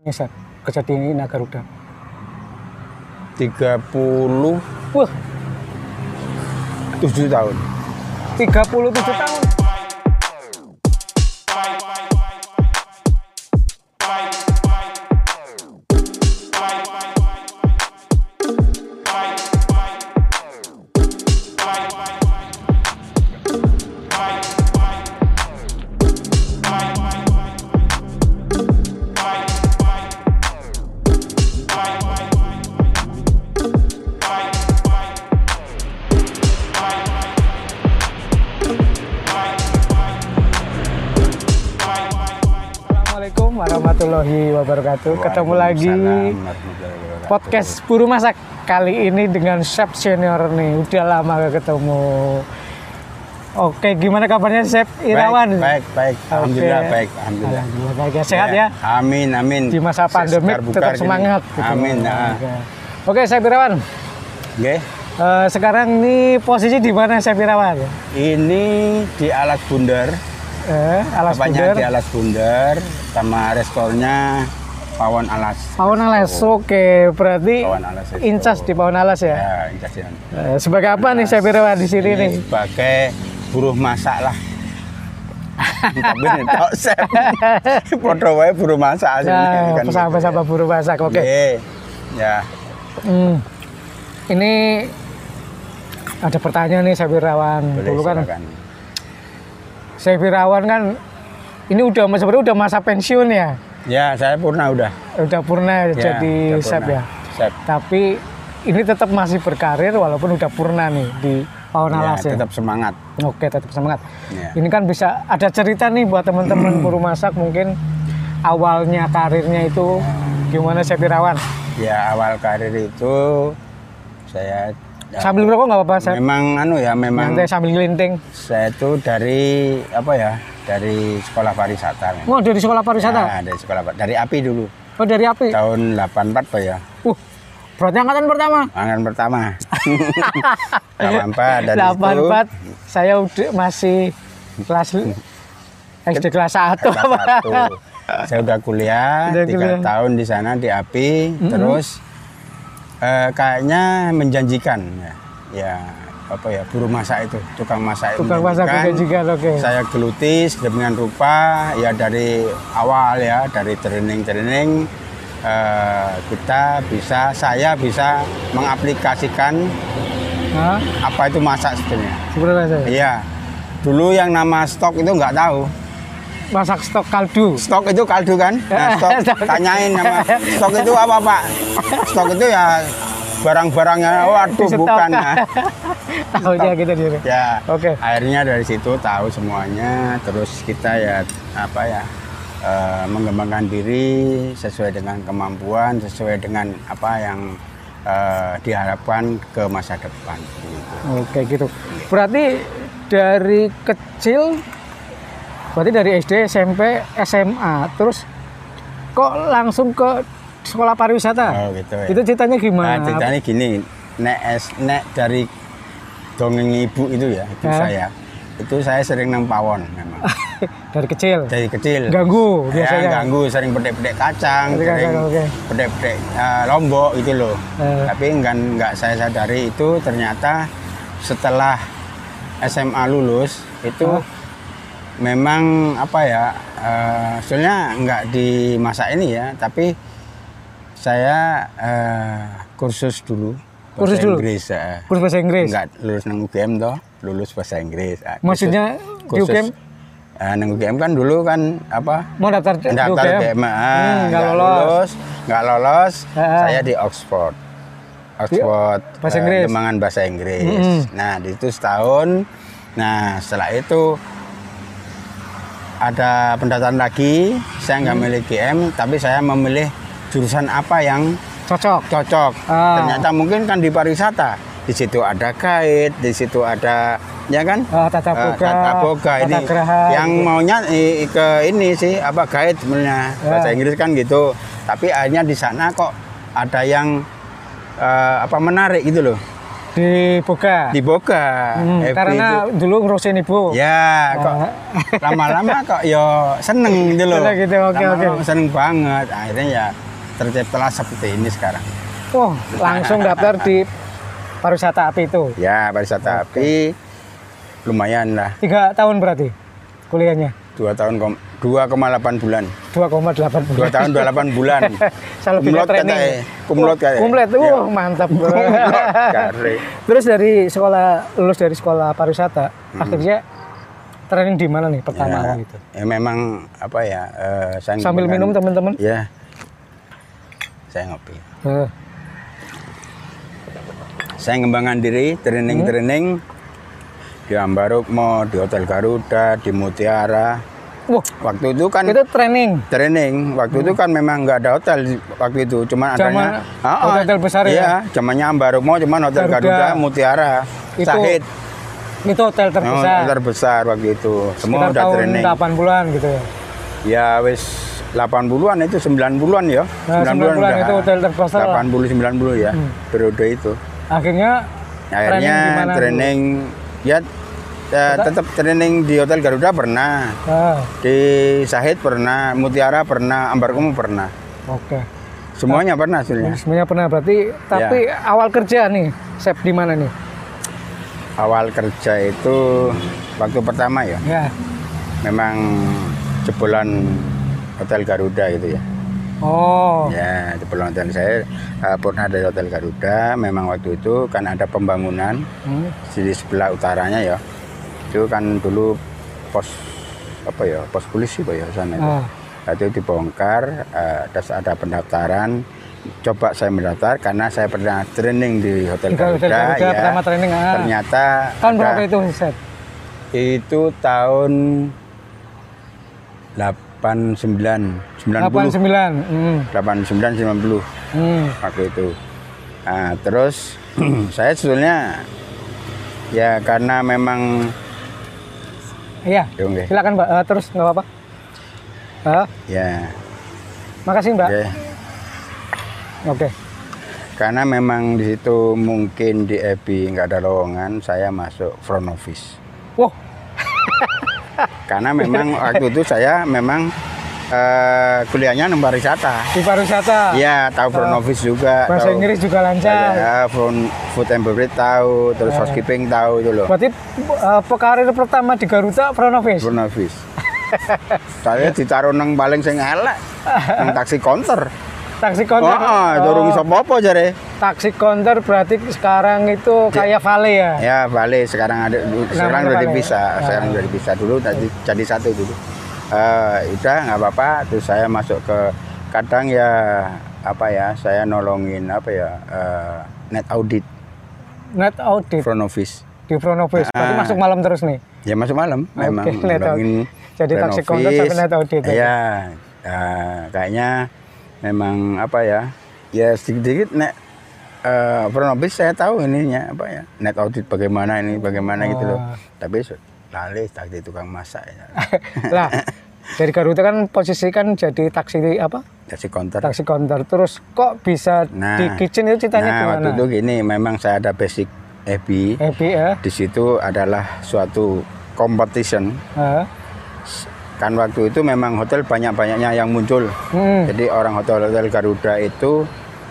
Ini Sep, kejadian ini Nagaruda. 37 Wah, tahun. 37 tahun. Warahmatullahi wabarakatuh. Ketemu lagi podcast Buru Masak kali ini dengan chef senior nih. Udah lama gak ketemu. Oke, gimana kabarnya Chef Irawan? Baik, baik, baik. Alhamdulillah Oke. baik, alhamdulillah. Alhamdulillah baik ya. Sehat ya. Amin, amin. Di masa pandemi tetap gini. semangat. gitu. Amin. Nah. Oke. Chef Irawan. Oke. Eh, sekarang ini posisi di mana Chef Irawan? Ini di alas bundar. Eh, alas Bapaknya bundar. di alas bundar sama restornya Pawon Alas. Pawon Alas. Oke, berarti Pawon Alas itu. incas di Pawon Alas ya. Ya, incasian. Eh, sebagai apa nih Chef Irawan di sini nih? Sebagai buruh masak lah. Tapi tok. Podo wae buruh masak aslinya Nah, kan. sahabat-sahabat buru masak. Oke. Nggih. Ya. Hmm. Ini ada pertanyaan nih Chef Irawan. Boleh Dulu kan silakan. Chef Irawan kan ini udah sebenarnya udah masa pensiun ya. Ya, saya purna udah. Udah purna Ya, jadi udah chef purna. ya. Chef. Tapi ini tetap masih berkarir walaupun udah purna nih di Pawon Ya, Alas ya. tetap semangat. Oke, tetap semangat. Ya. Ini kan bisa ada cerita nih buat teman-teman buru masak mungkin awalnya karirnya itu gimana Chef Irawan? Ya, awal karir itu saya ya, Sambil ngerokok nggak apa-apa, Chef. memang anu ya, memang Nyantai sambil ngelinting. saya itu dari apa ya? Dari sekolah pariwisata. memang. Oh, dari sekolah pariwisata? Nah, dari sekolah dari API dulu. Oh, dari apa? Tahun 84 Pak ya. Uh, berarti angkatan pertama. Angkatan pertama. 84 dari 84 saya udah masih kelas SD kelas 1 itu kelas satu. Saya udah kuliah Udah tiga kuliah. tahun di sana di API, terus eh, kayaknya menjanjikan ya. Ya apa ya buruh masak itu tukang masak itu Tukang masak menjanjikan. oke. Saya geluti sedemikian rupa ya dari awal ya dari training training eh, kita bisa saya bisa mengaplikasikan Hah? apa itu masak. Sebenarnya saya. Iya. Dulu yang nama stok itu nggak tahu. Masak stok kaldu. Stok itu kaldu kan? Nah, stok tanyain nama stok itu apa Pak? Stok itu ya barang-barangnya. Waduh stok. bukan. Nah, Tahunya gitu dia. ya. Oke. Akhirnya dari situ tahu semuanya. Terus kita ya apa ya eh, mengembangkan diri sesuai dengan kemampuan, sesuai dengan apa yang eh, diharapkan ke masa depan. Gitu. Oke gitu. Berarti dari kecil berarti dari SD, SMP, SMA, terus kok langsung ke sekolah pariwisata? Oh gitu ya. Itu ceritanya Nah, gimana? ceritanya gini, nek es nek dari dongeng ibu itu ya, ibu Hah? saya. Itu saya sering nang pawon memang. dari kecil. Dari kecil. Ganggu biasanya. Ya, ganggu, sering pedek-pedek kacang, Pedek sering pedek-pedek eh, lombok itu loh. Eh. Tapi enggak enggak saya sadari itu ternyata setelah SMA lulus itu Hah? Memang apa ya eh, sebenarnya enggak di masa ini ya, tapi saya eh, kursus dulu Kursus bahasa dulu? Inggris eh. Kurs bahasa Inggris. enggak lulus nang UGM toh lulus bahasa Inggris Ah, Maksudnya di UGM? Ah, nang UGM kan dulu kan apa Mau daftar daftar UGM? UGM ah, Hmm, nggak nggak lolos. nggak lolos Ah. saya di Oxford Oxford Bahasa eh, Inggris. Bahasa Inggris Mm-mm. nah di itu setahun nah setelah itu ada pendaftaran lagi saya nggak Hmm. milih GM tapi saya memilih jurusan apa yang Cocok. cocok. Ah. Ternyata mungkin kan di pariwisata. Di situ ada guide, di situ ada ya kan? Ah, tata boga, tata boga tata ini. geraha, yang gitu. maunya i- ke ini sih apa guide sebenarnya. Ya. Bahasa Inggris kan gitu. Tapi akhirnya di sana kok ada yang eh, apa menarik gitu loh. Dibuka. dibuka Hmm, FB karena itu. dulu ngurusin ibu. ya kok lama-lama kok yo seneng gitu loh Seneng gitu, oke, oke. seneng banget akhirnya ya terciptalah seperti ini sekarang Oh, langsung daftar di pariwisata api itu. ya pariwisata api lumayan lah Tiga tahun berarti kuliahnya. Dua tahun 2,8 bulan 2,8 dua bulan. tahun 28 bulan Saya lebih ke kumlot training. katanya kumlot katanya Kumlot, Ya. wah mantap. Terus dari sekolah lulus dari sekolah pariwisata, akhirnya training di mana nih pertama Hmm. ya, gitu? ya memang apa ya eh, saya Sambil ngembangkan- minum teman-teman. ya saya ngopi Eh, saya ngembangkan diri training-training di Ambaruk mau di Hotel Garuda di Mutiara Wah, waktu itu kan itu training. training waktu itu kan memang nggak ada hotel waktu itu cuma adanya Ah, ah, hotel besar ya? iya zamannya Ambaruk mau cuma Hotel Garuda. Garuda, Mutiara Itu Sahid Itu hotel Oh, terbesar. hotel terbesar waktu itu semua Sekitar udah tahun training 80-an gitu ya. ya wis 80-an itu 90-an ya Nah, 90-an itu hotel terbesar lah. 80 90 ya periode itu Akhirnya akhirnya Training training ya, ya tetap training di Hotel Garuda pernah ah, di Sahid pernah Mutiara pernah Ambarkumu pernah oke. semuanya pernah hasilnya Semuanya pernah berarti tapi Ya. awal kerja nih, Sep di mana nih? awal kerja itu waktu pertama ya Ya. memang jebolan Hotel Garuda gitu ya Oh. ya jebolan hotel saya eh, pernah dari Hotel Garuda memang waktu itu kan ada pembangunan Hmm. di sebelah utaranya ya itu kan dulu pos apa ya pos polisi pak ya sana itu. Nah, itu dibongkar eh, terus ada pendaftaran coba saya mendaftar karena saya pernah training di hotel Garuda, ya pertama training, ah. ternyata Tahun ada- berapa itu, Sep? itu tahun 89 90 89. Hmm. 89 90 Hmm. waktu itu. Nah, terus saya sebetulnya ya karena memang Iya. Ya, oke. Silakan, Mbak. Eh, terus nggak apa-apa. Ah, ya makasih, Mbak. oke. Oke. Karena memang di situ mungkin di EBI nggak ada lowongan, saya masuk front office. Wah, Karena memang waktu itu saya memang eh, kuliahnya nomor wisata. di pariwisata. Iya, tahu front office juga. Bahasa tahu- Inggris juga lancar. Ya, front food and beverage tahu, terus Ah. housekeeping tahu itu loh. Berarti uh, karir pertama di Garuda front office. Front office. saya ditaruh nang paling sing elek, nang taksi counter. Taksi Oh, counter. oh, durung iso apa-apa jare. Taksi counter berarti sekarang itu kayak vale ya. Ya, balik sekarang ada sekarang udah balik. dipisah, Ah. sekarang udah dipisah dulu tadi jadi satu dulu. Eh, udah nggak apa-apa, terus saya masuk ke kadang ya apa ya, saya nolongin apa ya eh, net audit Net audit front office. di front office. Berarti Ah. masuk malam terus nih. Ya masuk malam, memang Oke, net nolongin Jadi taksi office. sampai net audit ya? Nah, kayaknya memang apa ya, ya sedikit-sedikit net eh, front office saya tahu ininya apa ya, net audit bagaimana ini, bagaimana gitu loh. Tapi lali tadi tukang masak ya. lah, dari Garuda kan posisi kan jadi taksi apa? Taksi counter. Taksi counter. Terus kok bisa Nah, di kitchen itu ceritanya nah, gimana? waktu itu gini, memang saya ada basic EBI. Happy ya. Di situ adalah suatu competition. Ah. Kan waktu itu memang hotel banyak-banyaknya yang muncul. Hmm. Jadi orang hotel-hotel Garuda itu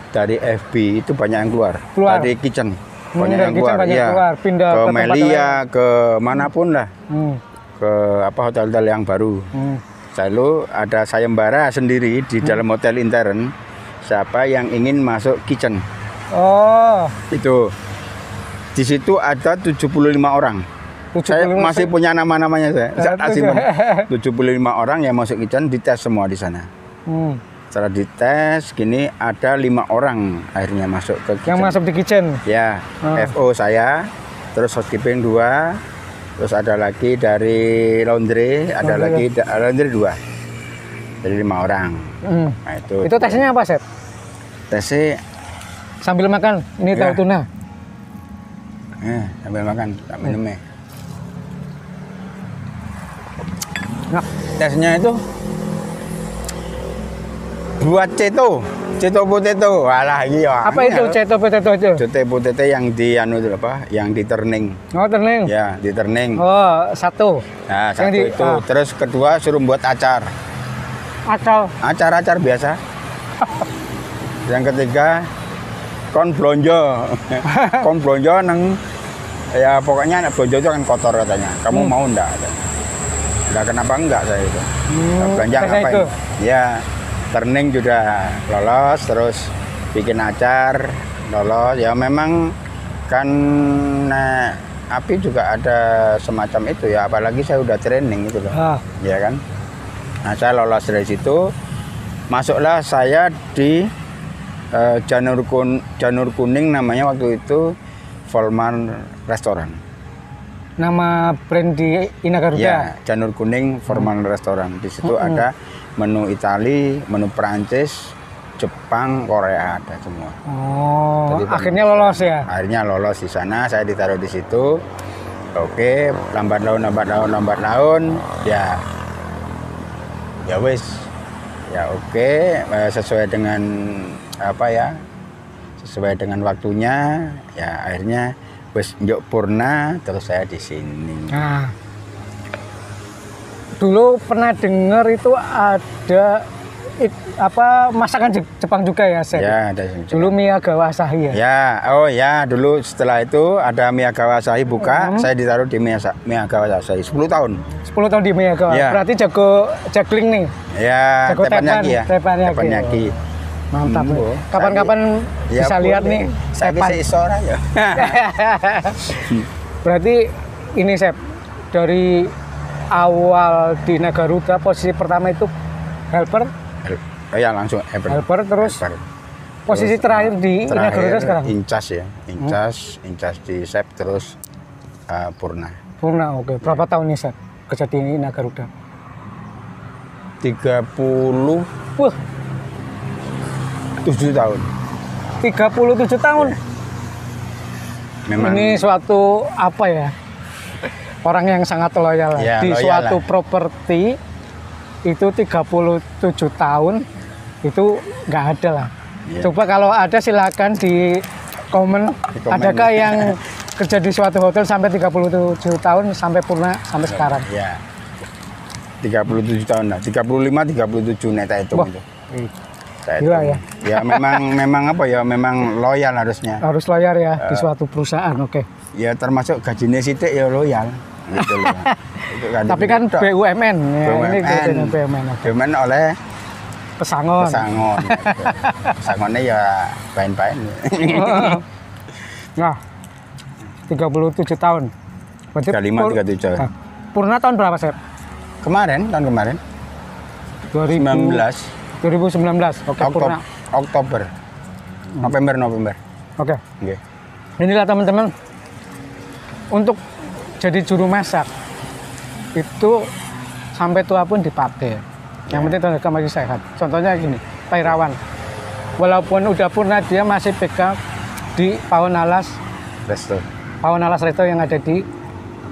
dari FB itu banyak yang keluar. Keluar. Dari kitchen banyak yang keluar. banyak Iya. keluar, pindah ke ke Melia, ke mana pun lah. Hmm. Ke apa hotel-hotel yang baru. Hmm. Lalu ada sayembara sendiri di dalam hotel intern. Siapa yang ingin masuk kitchen? Oh, Itu. Di situ ada 75 orang. Saya 75 masih punya nama-namanya saya. Saya tujuh. simpen. 75 orang yang masuk kitchen dites semua di sana. Hmm. Setelah dites, gini ada lima orang akhirnya masuk ke kitchen. Yang masuk di kitchen. Ya, Ah. FO saya, terus housekeeping dua, terus ada lagi dari laundry, ada Laundry. lagi da- laundry dua. Jadi lima orang. Hmm. Nah itu. Itu tesnya apa, Sep? tesnya Sambil makan, ini Ya. tahu tuna. eh, sambil makan, tak minum ya. Nah, Tesnya itu buat ceto. Ceto potato. Walah iya. Apa itu ceto potato itu? ceto potato yang di anu itu apa? Yang di turning. Oh, terning. ya di turning. Oh, satu. nah yang satu di- itu. ah. terus kedua suruh buat acar. Akal. acar-acar biasa. Yang ketiga kon blonjo. Kon blonjo nang ya pokoknya anak blonjo itu kan kotor katanya. Kamu mau enggak enggak kenapa enggak saya itu? Hmm, belanja ngapain? itu. ya turning sudah lolos terus bikin acar lolos. Ya memang kan nah, api juga ada semacam itu ya apalagi saya udah training itu loh. Ah, ya kan? Nah saya lolos dari situ. Masuklah saya di eh, janur kun janur kuning namanya waktu itu Volman Restoran nama brand di Ina Garuda. ya janur kuning Volman Restoran. Di situ Mm-mm. ada menu Itali menu Perancis Jepang Korea ada semua. Oh, Jadi, akhirnya lolos ya. akhirnya lolos di sana saya ditaruh di situ. Oke lambat laun lambat laun lambat laun. Ya ya wis. Ya oke. Eh, sesuai dengan apa ya sesuai dengan waktunya ya akhirnya wis njuk purna terus saya di sini Nah, dulu pernah dengar itu ada it- apa masakan Je- Jepang juga ya, Seth? ya ada sini. Dulu Miyagawa Asahi ya. ya oh ya dulu setelah itu ada Miyagawa Asahi buka saya ditaruh di Miyagawa Asahi 10 tahun 10 tahun di Miyagawa. Ya. Berarti jago juggling nih. ya Jago teppanyaki tepan, ya teppanyaki. teppanyaki Mantap. Hmm. Kapan-kapan Ya, bisa lihat boleh. nih Saya bisa isora ya. Berarti ini Sep dari awal di Nagaruda posisi pertama itu helper, oh ya langsung helper. helper terus Helper. posisi terakhir di Garuda Terakhir sekarang. incas ya, incas, incas di sep terus uh, purna. Purna, oke. Berapa tahun nih Sep kerja di Ina Garuda? 37 Wah, tahun. 37 tahun. Memang Ini suatu apa ya? Orang yang sangat loyal Ya, di loyal suatu lah. properti itu 37 tahun itu nggak ada lah. Ya. Coba kalau ada silakan di komen, Di komen. adakah yang kerja di suatu hotel sampai 37 tahun sampai purna sampai sekarang. ya. 37 tahun lah, 35 37 neta itu Wah. Ih, Saya Gila hitung. Ya memang memang apa ya, memang loyal harusnya. Harus loyal ya di Eh. suatu perusahaan, oke. Ya termasuk gajinya sidik ya loyal. Gitu loh. Itu Tapi kan Tok. BUMN, ya, ini BUMN. BUMN. oke. Cuman oleh Pesangon. pesangon. Pesangonnya ya pain-pain. Nah, 37 tahun. Berarti 35, pur- 37. Nah, Purna tahun berapa, Sep? kemarin, tahun kemarin, 2000 19 2019. Oke, Oktober, Purna. Oktober, November, November. Oke. Oke. Inilah teman-teman untuk jadi juru masak itu sampai tua pun dipakai. Yang penting tenaga masih sehat. Contohnya gini, Pak Irawan. Walaupun udah purna dia masih pegang di Pawon Alas, Resto. Pawon Alas Resto yang ada di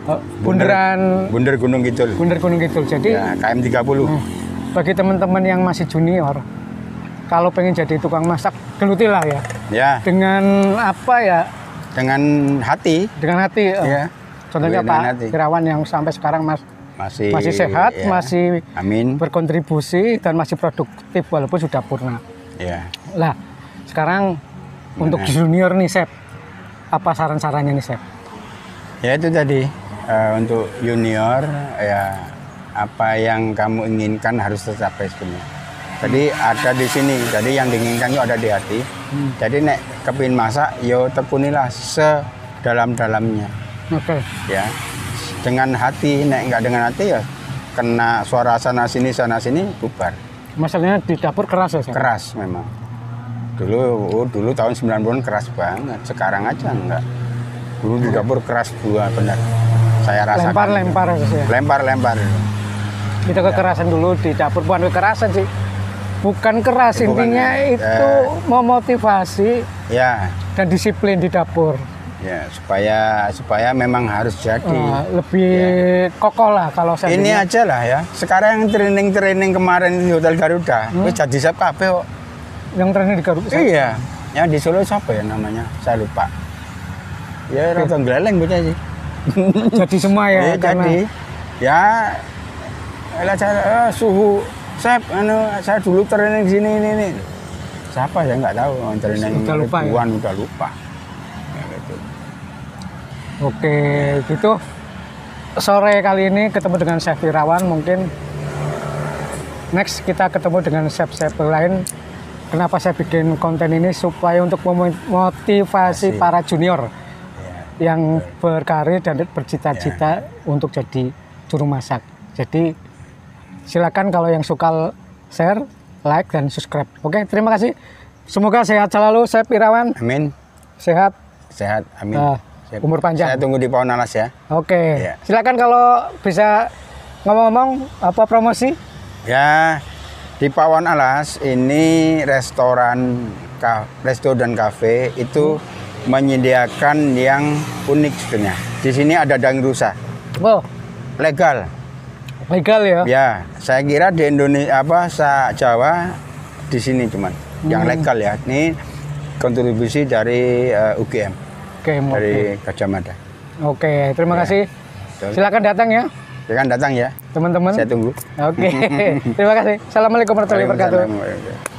eh, Bundaran Bunder Gunung Kidul. Bundar Gunung Kidul. Jadi Ya, KM 30. Hmm. Bagi teman-teman yang masih junior, kalau pengen jadi tukang masak, gelutilah ya. Ya, Dengan apa ya? dengan hati. Dengan hati. eh, Ya. Contohnya Pak hati. Irawan yang sampai sekarang mas, Masih masih sehat, ya. masih Amin. berkontribusi dan masih produktif walaupun sudah purna. Ya. Lah, sekarang untuk Nah. junior nih, Sep. Apa saran-sarannya nih, Sep? Ya itu tadi eh, untuk junior ya apa yang kamu inginkan harus tercapai sebenarnya. Jadi ada di sini. Jadi yang diinginkan itu ada di hati. Hmm. Jadi nek kepin masak, yo tekunilah sedalam-dalamnya Oke. ya. Dengan hati, nek nggak dengan hati ya kena suara sana sini sana sini bubar. Masalahnya di dapur keras ya? Keras memang. Dulu oh, dulu tahun 90-an keras banget. Sekarang aja enggak. Dulu di dapur keras dua benar. Saya rasakan. Lempar-lempar ya, Sep. Lempar-lempar. Itu kekerasan dulu di dapur, bukan kekerasan sih. Bukan keras, Bukan, intinya ya. itu memotivasi Ya, dan disiplin di dapur. Ya, supaya supaya memang harus jadi. Eh, lebih kokoh lah kalau saya Iya. Ini aja lah ya. Sekarang yang training-training kemarin di Hotel Garuda, Hmm. jadi siap kabeh kok. yang training di Garuda. Iya. Ya di Solo siapa ya namanya? Saya lupa. Ya rada geleleng bocah sih. jadi semua ya. Ya, karena- jadi ya cara eh, suhu saya anu saya dulu training di sini ini ini. Siapa ya nggak tahu training Udah lupa ya? ribuan, udah lupa. Ya, gitu. Oke, gitu. Sore kali ini ketemu dengan Chef Irawan, mungkin next kita ketemu dengan chef-chef lain. Kenapa saya bikin konten ini supaya untuk memotivasi para junior Ya. yang berkarir dan bercita-cita untuk jadi juru masak. Jadi silakan kalau yang suka share, like dan subscribe. Oke, terima kasih. Semoga sehat selalu, Chef Irawan. Amin. Sehat. Sehat. Amin. Ah, Siap. umur panjang. Saya tunggu di Pohon Alas ya. Oke, Iya. silakan kalau bisa ngomong-ngomong apa promosi? Ya, di Pawon Alas ini restoran, ka, resto dan kafe itu menyediakan yang unik sebenarnya. Di sini ada daging rusa, Wow, legal. Legal ya? Ya, saya kira di Indonesia apa sa Jawa di sini cuman yang Hmm. legal ya. Ini kontribusi dari eh, UGM dari Gajah Mada. Oke, terima Ya. kasih. Silakan datang ya, Silakan datang ya. teman-teman. Saya tunggu. Oke, terima kasih. Assalamualaikum warahmatullahi wabarakatuh.